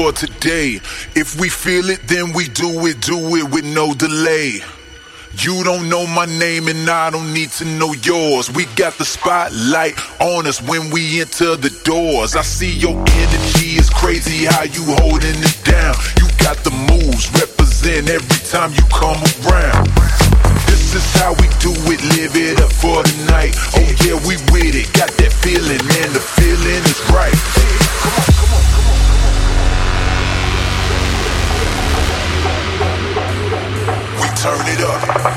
for today. If we feel it, then we do it, do it with no delay. You don't know my name and I don't need to know yours. We got the spotlight on us when we enter the doors. I see your energy is crazy how you holding it down. You got the moves represent every time you come around. This is how we do it, live it up for the night. Oh yeah, we with it, got that feeling and the feeling is right. Turn it up.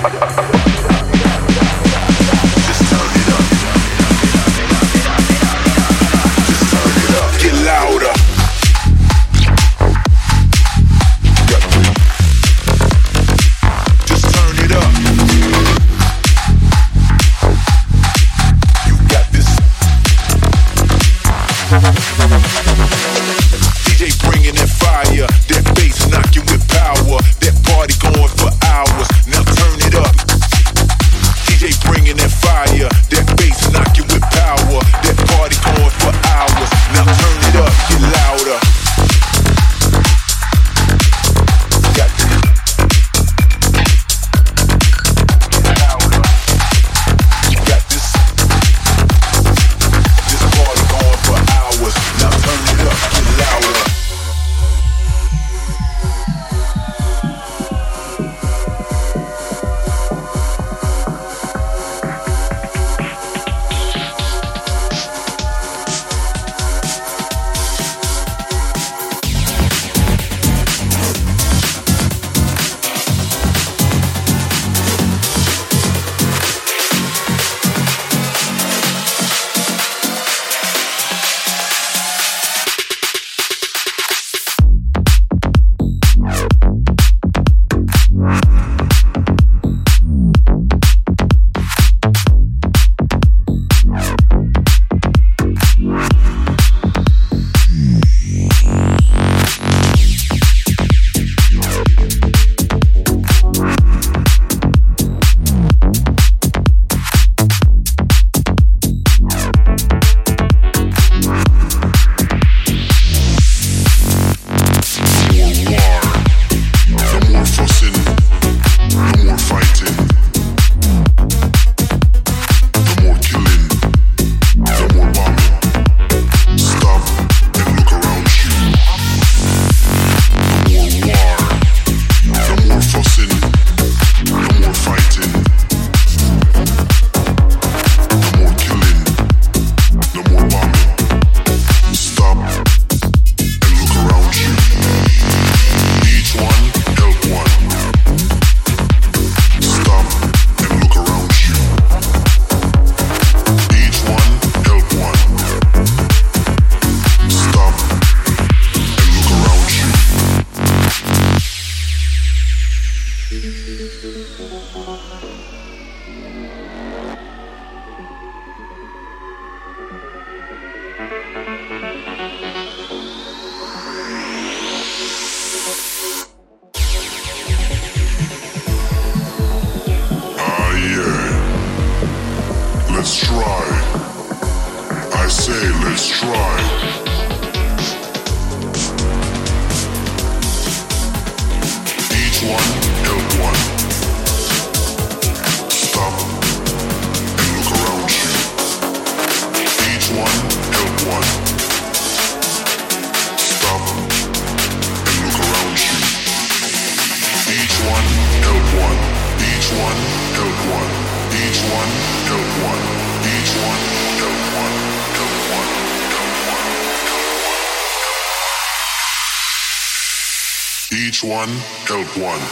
One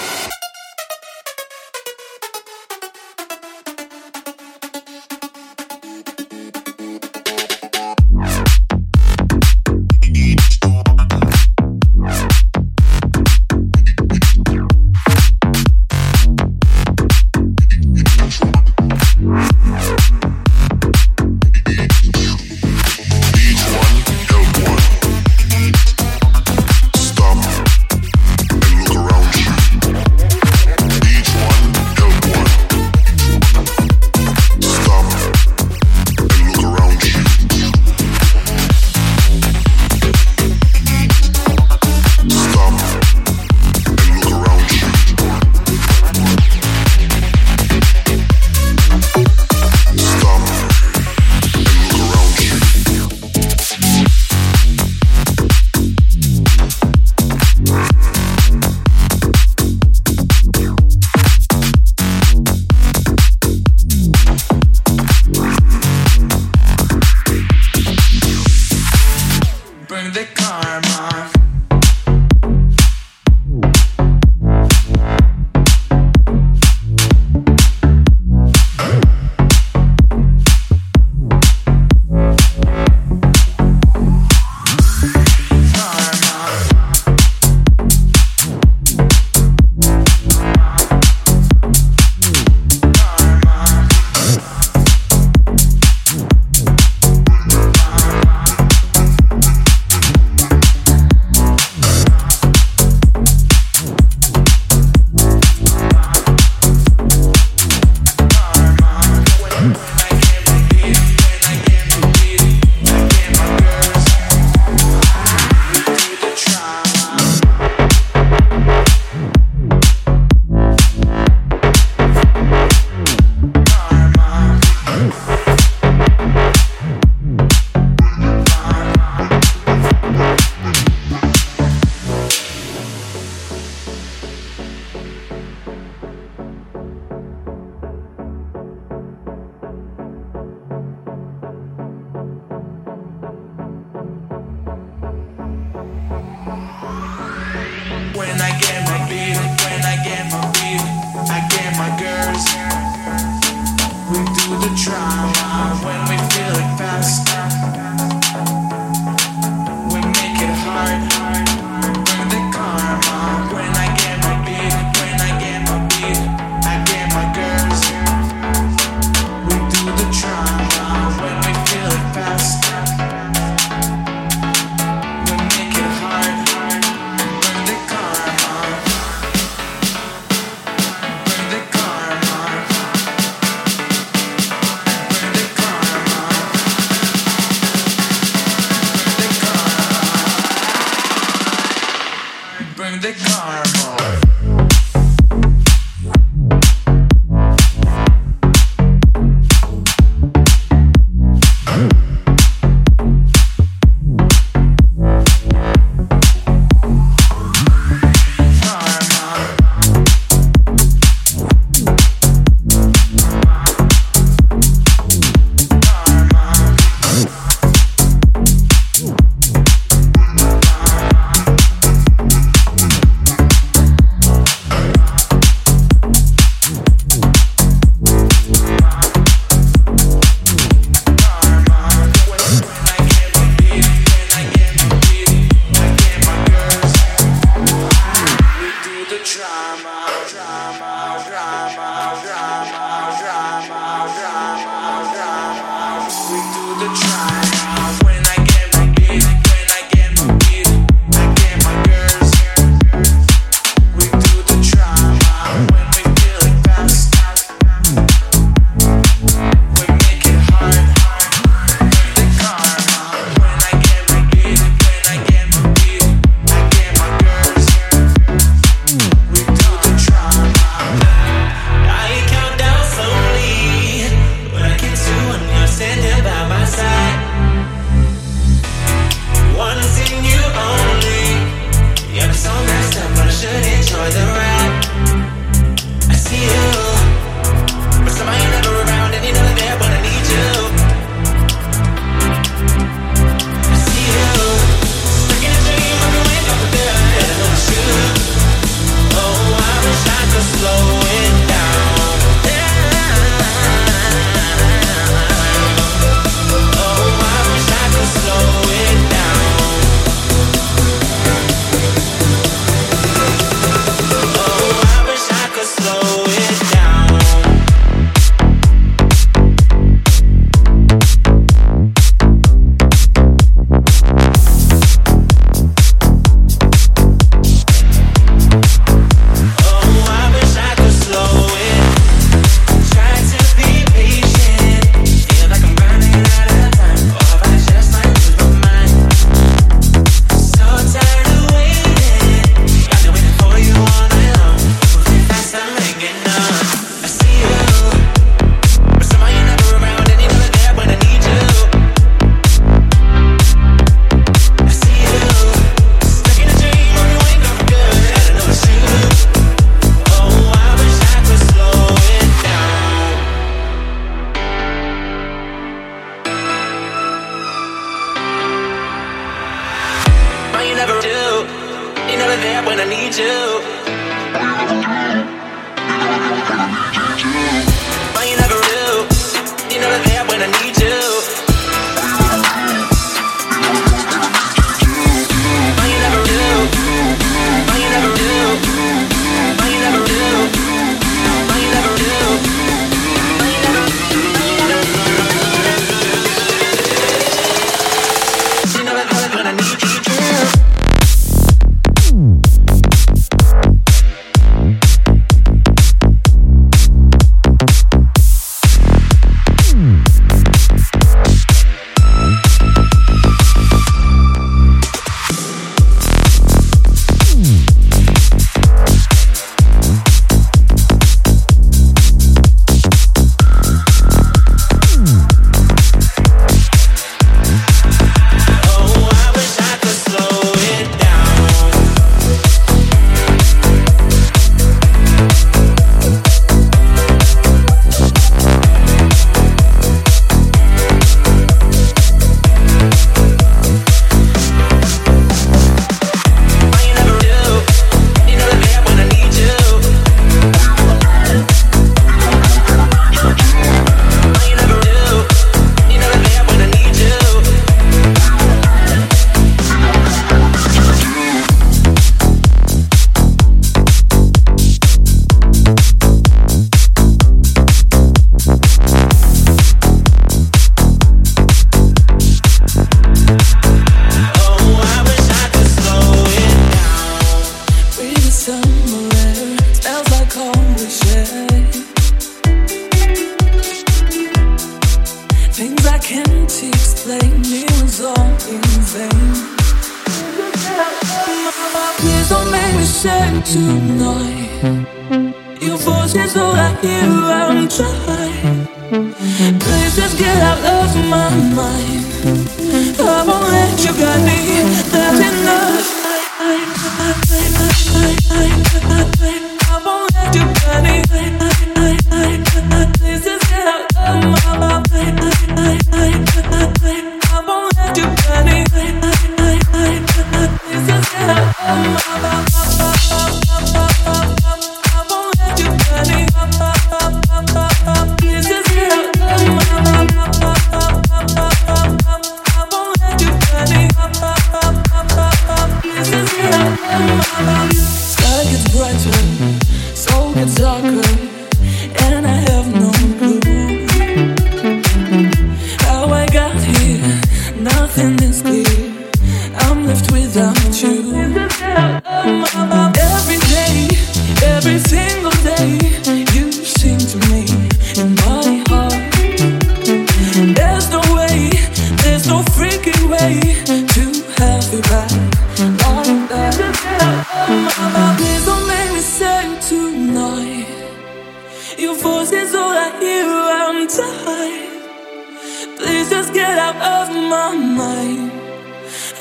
my mind.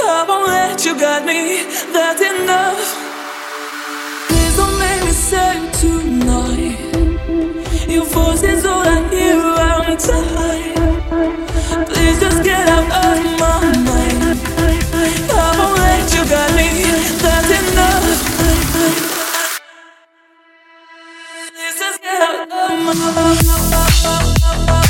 I won't let you guide me, that's enough. Please don't make me say tonight. Your voice is all I hear around time. Please just get out of my mind. I won't let you guide me, that's enough. Please just get out of my mind.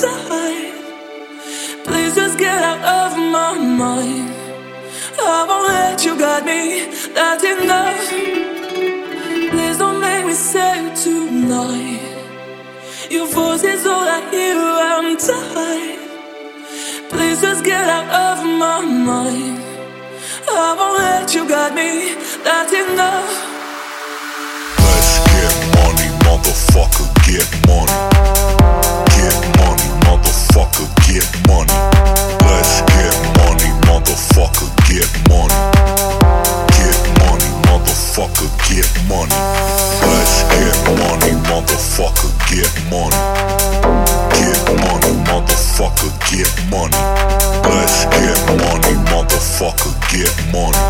time. Please just get out of my mind. I won't let you guide me. That's enough. Please don't make me say it tonight. Your voice is all I hear. I'm tired. Please just get out of my mind. I won't let you guide me. That's enough. Let's get money, motherfucker. Get money motherfucker, get money. Let's get money, motherfucker, get money. Get money, motherfucker, get money. Let's get money, motherfucker, get money. Get money, motherfucker, get money. Let's get money, motherfucker, get money.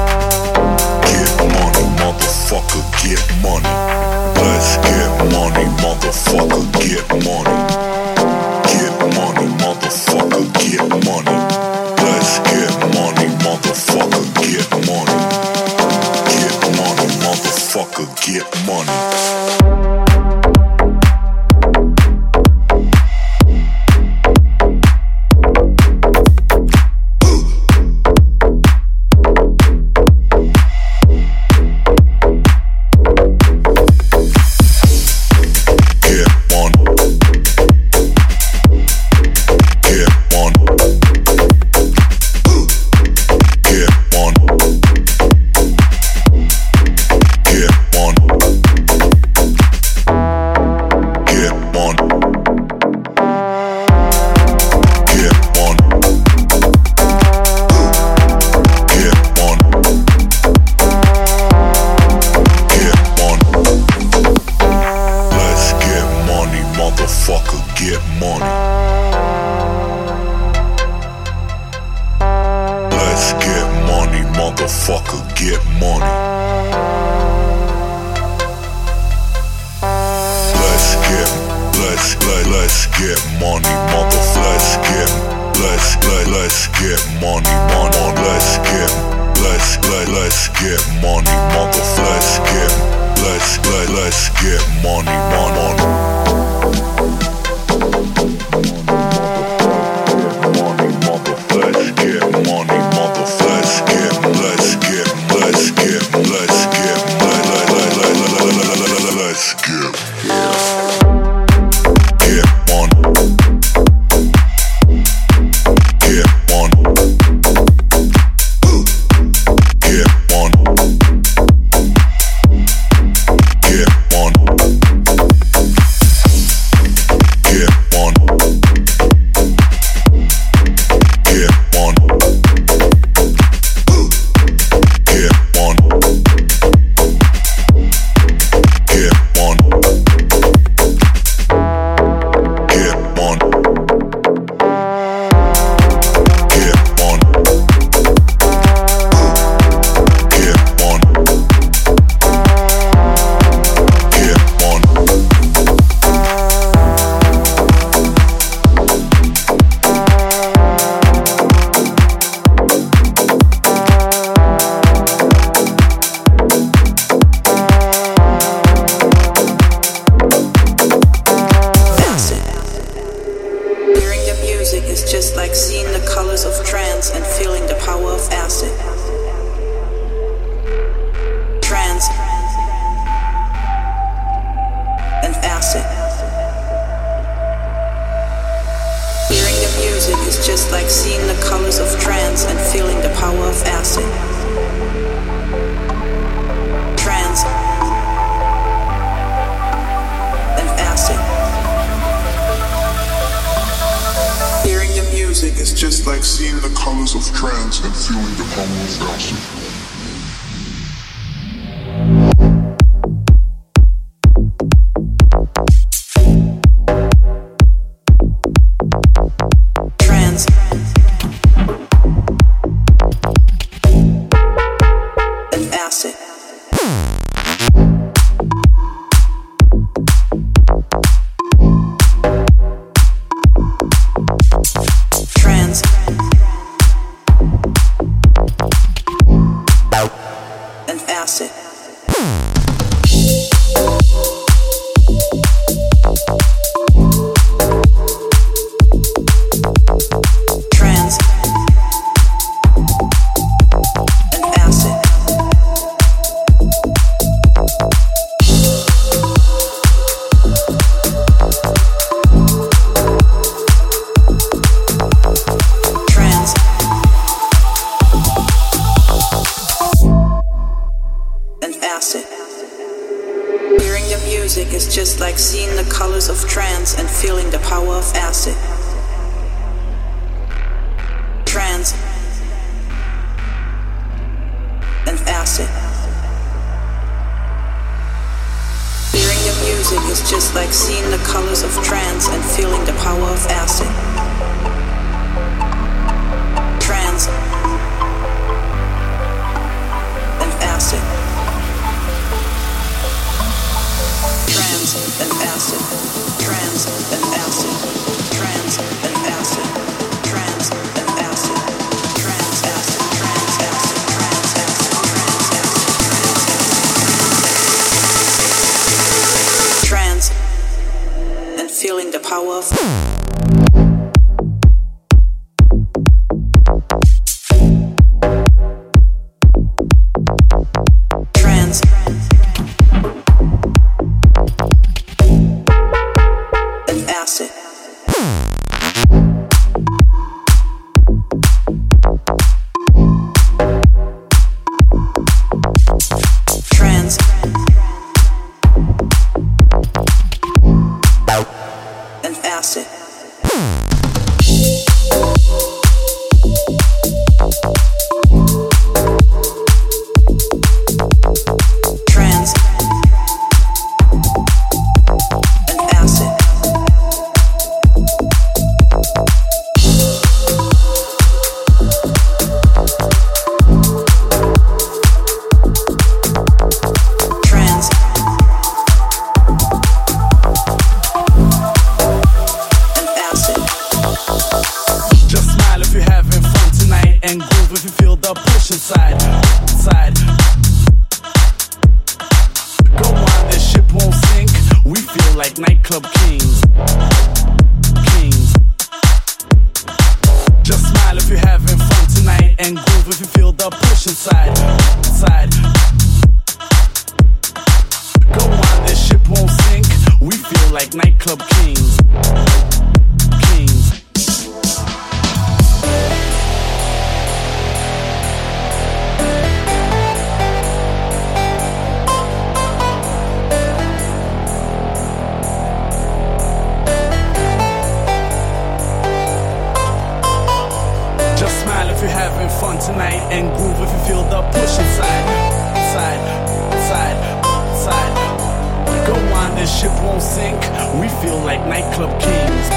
We feel like nightclub kings,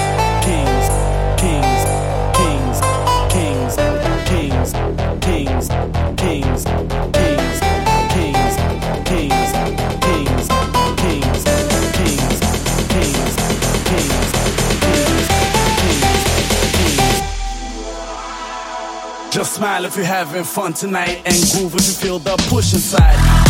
kings, kings, kings, kings, kings, kings, kings, kings, kings, kings, kings, kings, kings, kings, kings, kings, kings. Just smile if you're having fun tonight and groove if you feel the push inside.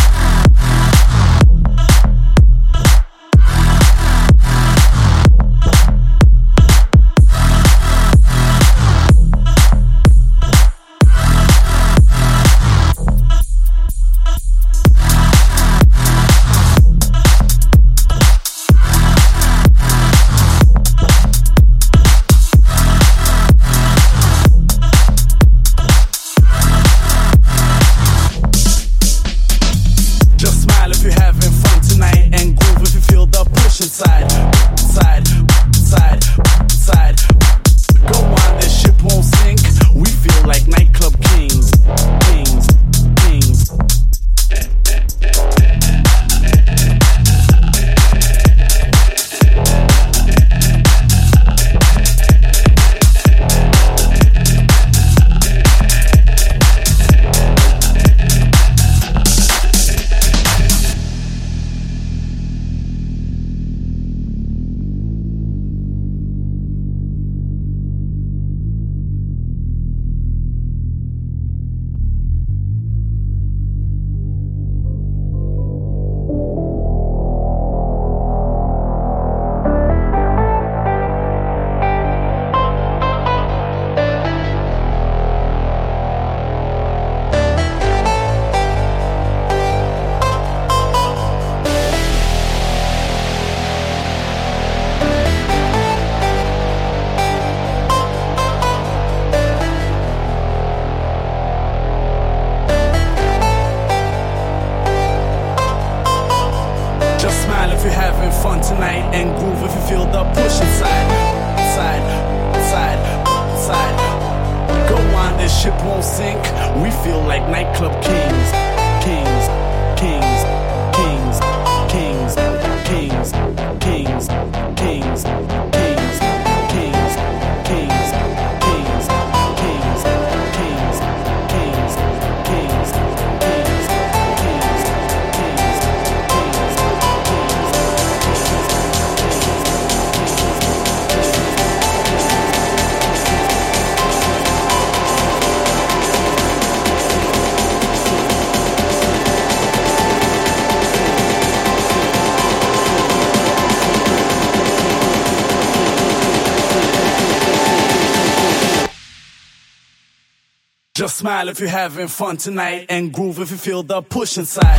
Smile if you're having fun tonight and groove if you feel the push inside.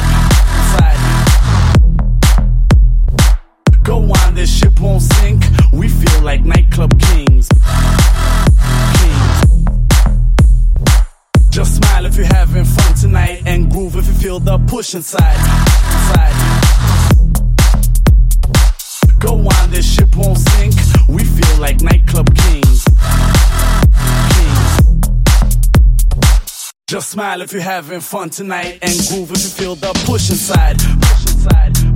Side. Go on, this ship won't sink. We feel like nightclub kings. Kings. Just smile if you're having fun tonight and groove if you feel the push inside. Side. Go on, this ship won't sink. We feel like nightclub. Kings. Just smile if you're having fun tonight and groove if you feel the push inside. Push inside,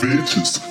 Bitches.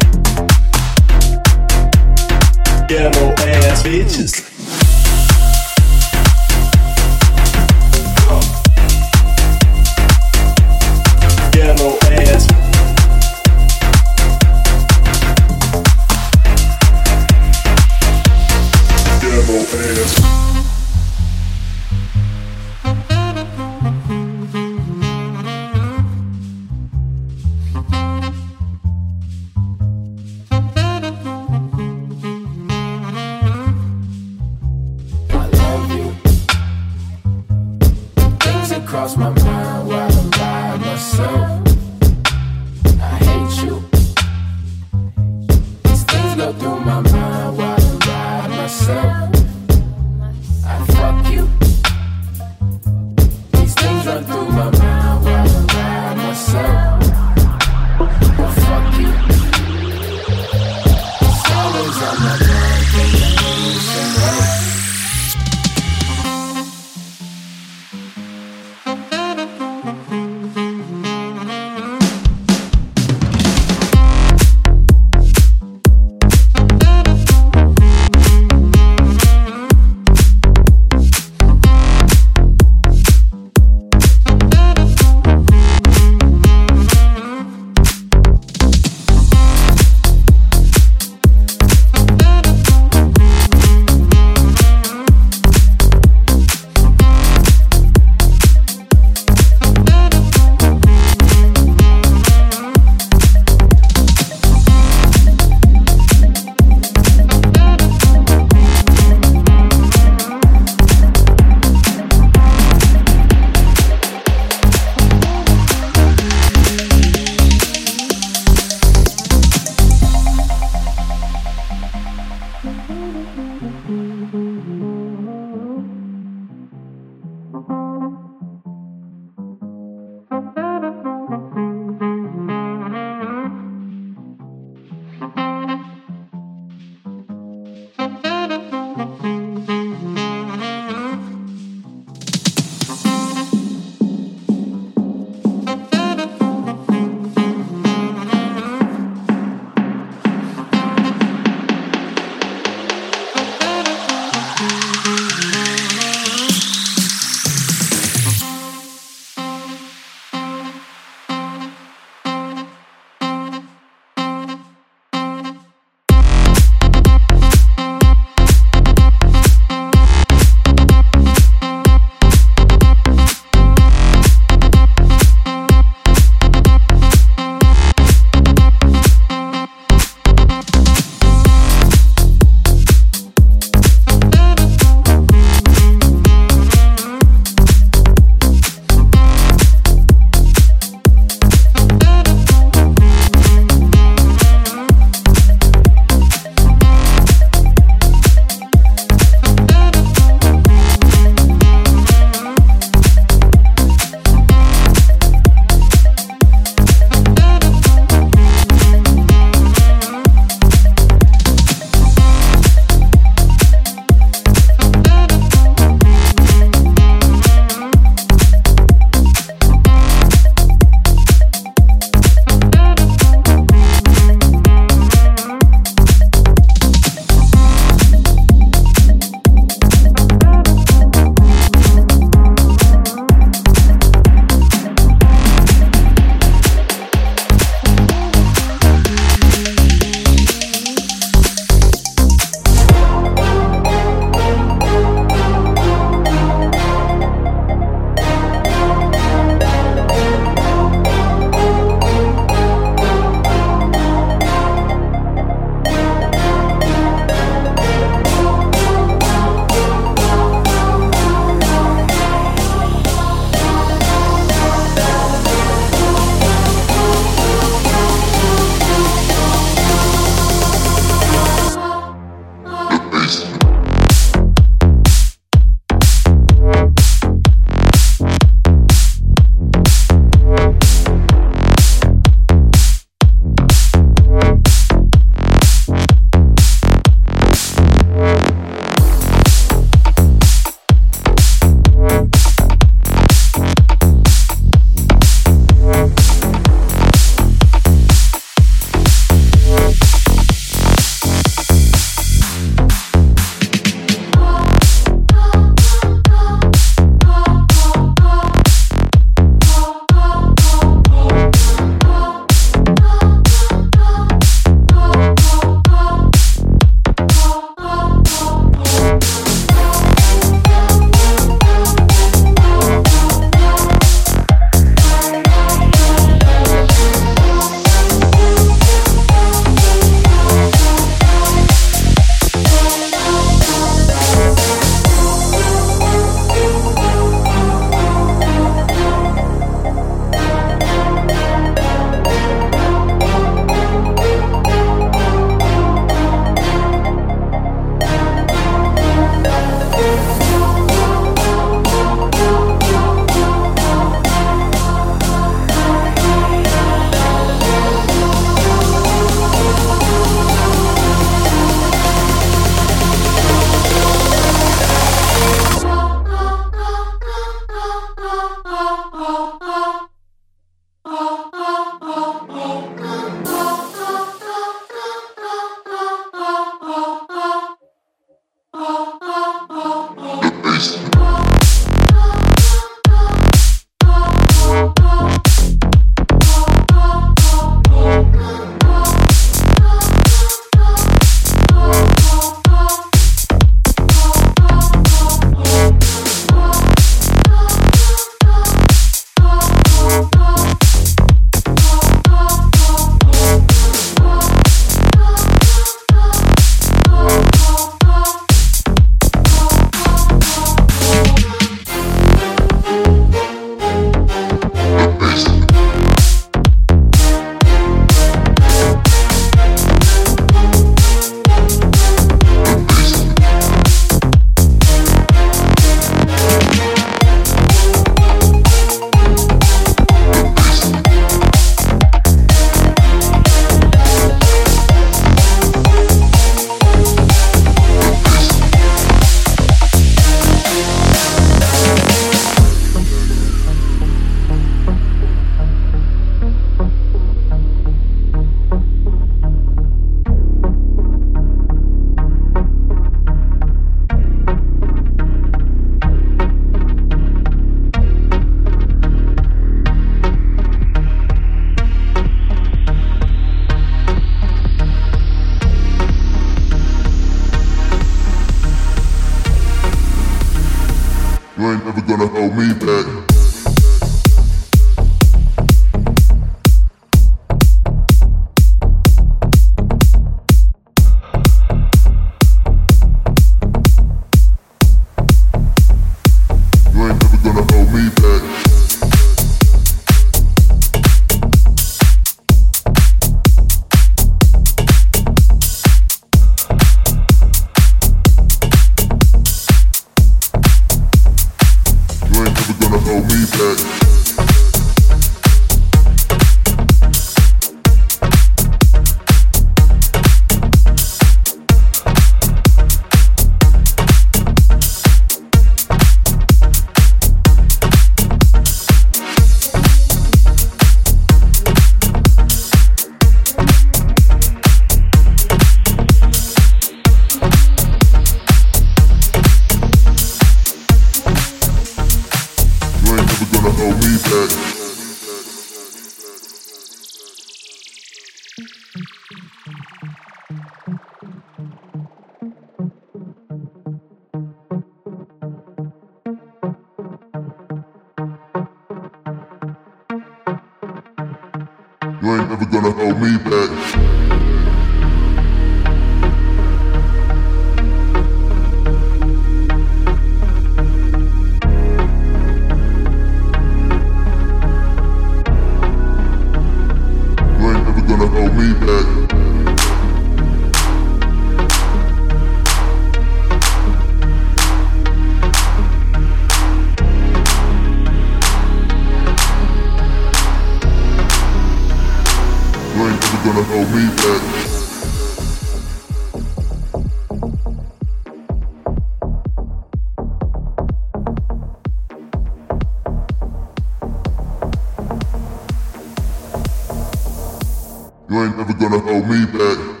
You ain't never gonna hold me back.